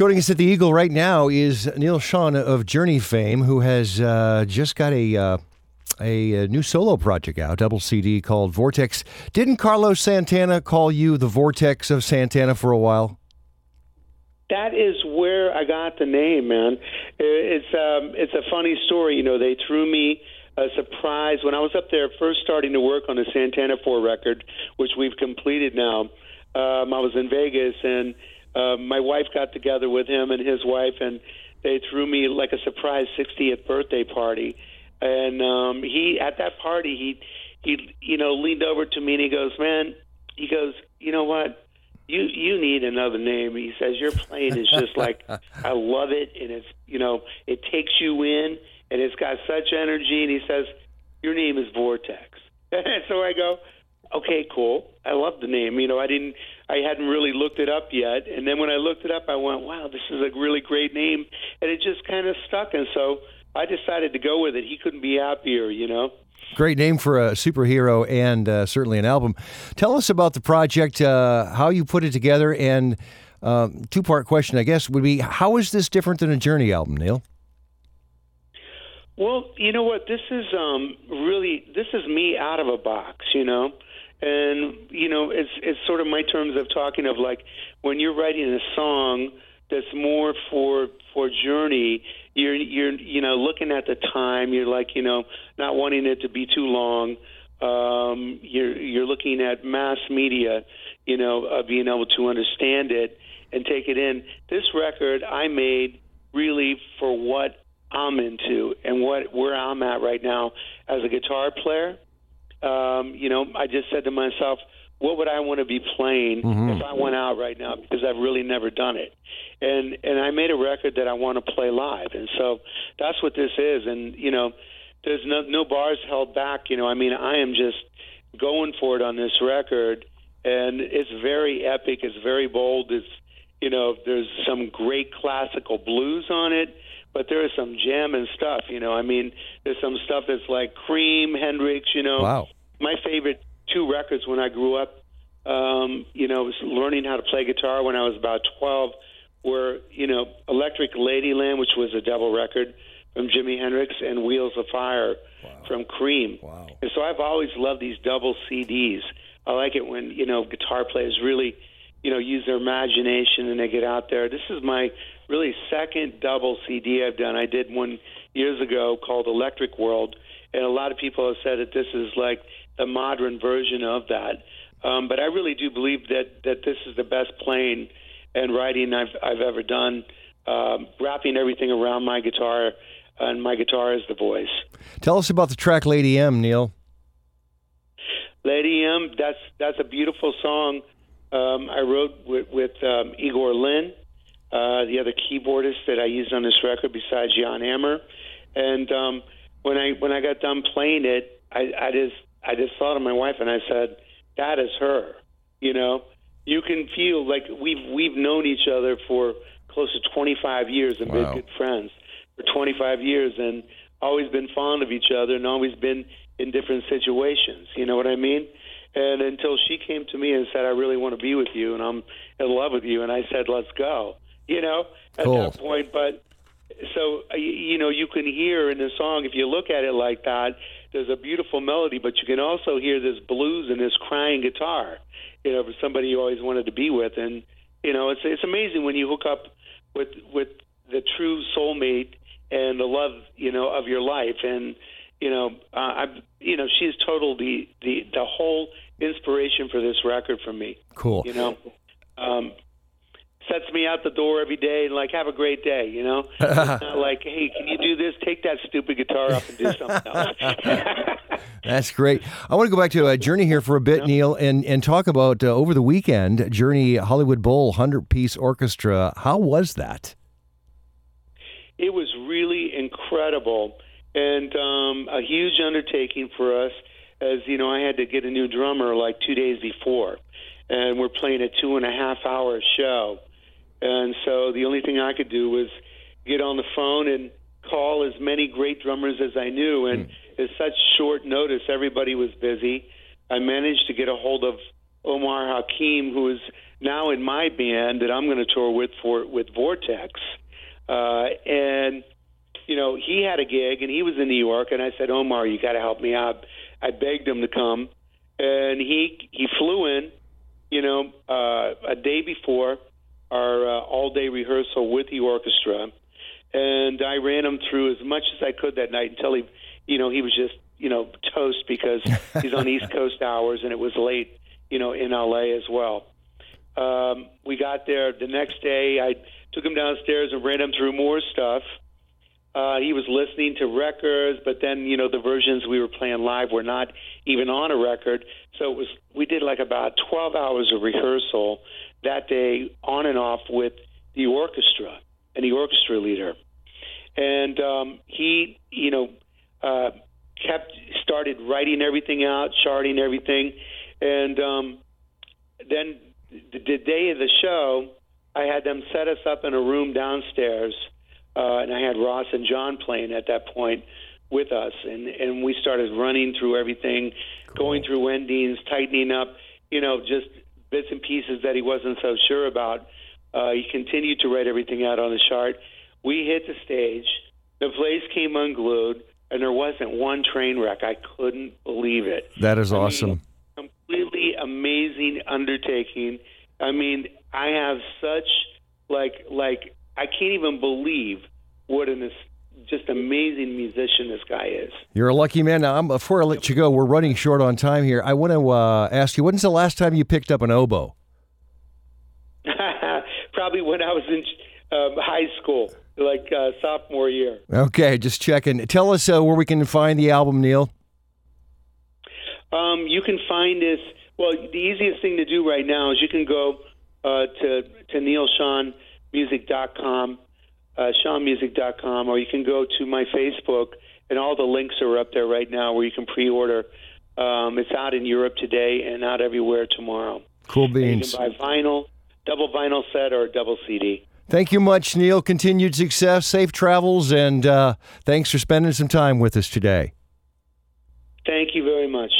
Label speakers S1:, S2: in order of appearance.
S1: Joining us at the Eagle right now is Neal Schon of Journey fame, who has uh, just got a, uh, a, a new solo project out, double CD called Vortex. Didn't Carlos Santana call you the Vortex of Santana for a while?
S2: That is where I got the name, man. It's um, it's a funny story. You know, they threw me a surprise when I was up there first starting to work on the Santana Four record, which we've completed now. Um, I was in Vegas and uh, my wife got together with him and his wife, and they threw me like a surprise 60th birthday party. And um, he at that party, he he you know leaned over to me and he goes, "Man," he goes, "You know what? You you need another name." He says, "Your playing is just like I love it, and it's you know it takes you in, and it's got such energy." And he says, "Your name is Vortex." and so I go, "Okay, cool. I love the name. You know, I didn't I hadn't really looked it up yet. And then when I looked it up, I went, wow, this is a really great name. And it just kind of stuck. And so I decided to go with it. He couldn't be happier, you know?
S1: Great name for a superhero and uh, certainly an album. Tell us about the project, uh, how you put it together, and uh, two part question, I guess, would be how is this different than a Journey album, Neal?
S2: Well, you know what? This is um, really this is me out of a box. You know, and you know it's it's sort of my terms of talking of like when you're writing a song that's more for for journey you're you're you know looking at the time you're like you know not wanting it to be too long um you're you're looking at mass media you know uh, being able to understand it and take it in. This record i made really for what i'm into and what where i'm at right now as a guitar player um, you know, I just said to myself, what would I want to be playing mm-hmm. if I went out right now because I've really never done it. And and I made a record that I want to play live. And so that's what this is and you know, there's no no bars held back, you know. I mean, I am just going for it on this record and it's very epic, it's very bold, it's you know, there's some great classical blues on it but there is some jamming stuff. You know, I mean, there's some stuff that's like Cream, Hendrix. You know,
S1: wow.
S2: My favorite two records when I grew up, um, you know, was learning how to play guitar when I was about 12. Were you know Electric Ladyland, which was a double record from Jimi Hendrix, and Wheels of Fire wow. from Cream.
S1: Wow.
S2: And so I've always loved these double CDs. I like it when you know guitar players really, you know, use their imagination and they get out there. This is my really second double CD I've done. I did one years ago called Electric World, and a lot of people have said that this is like the modern version of that. Um, but I really do believe that that this is the best playing and writing I've I've ever done. Um, wrapping everything around my guitar, and my guitar is the voice.
S1: Tell us about the track "Lady M," Neal.
S2: Lady M, that's that's a beautiful song. Um, I wrote with, with um, Igor Len, uh, the other keyboardist that I used on this record besides Jan Hammer. And um, when I when I got done playing it, I, I just I just thought of my wife and I said, "That is her." You know, you can feel like we've we've known each other for close to 25 years and wow. been good friends for 25 years and always been fond of each other and always been in different situations. You know what I mean? And until she came to me and said, "I really want to be with you and I'm in love with you," and I said, "Let's go." You know, at
S1: cool.
S2: that point. But so uh, you know, you can hear in the song if you look at it like that. There's a beautiful melody, but you can also hear this blues and this crying guitar. You know, for somebody you always wanted to be with, and you know, it's it's amazing when you hook up with with the true soulmate and the love, you know, of your life. And you know, uh, I've you know, she's total the the the whole inspiration for this record for me.
S1: Cool.
S2: You know, um, sets me out the door every day and like have a great day, you know. like, hey, can you do this? Take that stupid guitar up and do something else.
S1: That's great. I want to go back to uh, Journey here for a bit, yeah. Neal, and and talk about uh, over the weekend Journey Hollywood Bowl hundred piece orchestra. How was that?
S2: It was really incredible and um, a huge undertaking for us. As you know, I had to get a new drummer like two days before, and we're playing a two and a half hour show and so the only thing I could do was get on the phone and call as many great drummers as I knew. And mm. at such short notice, everybody was busy. I managed to get a hold of Omar Hakim, who is now in my band that I'm going to tour with for with Vortex, uh, and you know he had a gig and he was in New York, and I said, Omar, you got to help me out. I begged him to come, and he he flew in, you know, uh, a day before our uh, all day rehearsal with the orchestra, and I ran him through as much as I could that night until he, you know, he was just you know toast because he's on East Coast hours and it was late, you know, in LA as well. Um, we got there the next day. I took him downstairs and ran him through more stuff. Uh, he was listening to records, but then you know the versions we were playing live were not even on a record. So it was we did like about 12 hours of rehearsal that day, on and off with the orchestra and the orchestra leader. And um, he, you know, uh, kept started writing everything out, charting everything, and um, then the, the day of the show, I had them set us up in a room downstairs, uh, and I had Ross and John playing at that point with us, and and we started running through everything, cool. going through endings, tightening up, you know, just bits and pieces that he wasn't so sure about. Uh, he continued to write everything out on the chart. We hit the stage. The place came unglued, and there wasn't one train wreck. I couldn't believe it.
S1: That is awesome.
S2: Mean, completely amazing undertaking. I mean, I have such like like I can't even believe what an just amazing musician this guy is.
S1: You're a lucky man. Now, I'm, before I let you go, we're running short on time here. I want to uh, ask you, when's the last time you picked up an oboe?
S2: Probably when I was in um, high school, like uh, sophomore year.
S1: Okay, just checking. Tell us uh, where we can find the album, Neal.
S2: Um, you can find this. Well, the easiest thing to do right now is you can go uh, to to nealschonmusic.com, uh, schonmusic.com, or you can go to my Facebook, and all the links are up there right now where you can pre-order. Um, it's out in Europe today and out everywhere tomorrow.
S1: Cool beans.
S2: And you can buy vinyl, double vinyl set, or double CD.
S1: Thank you much, Neal. Continued success, safe travels, and uh, thanks for spending some time with us today.
S2: Thank you very much.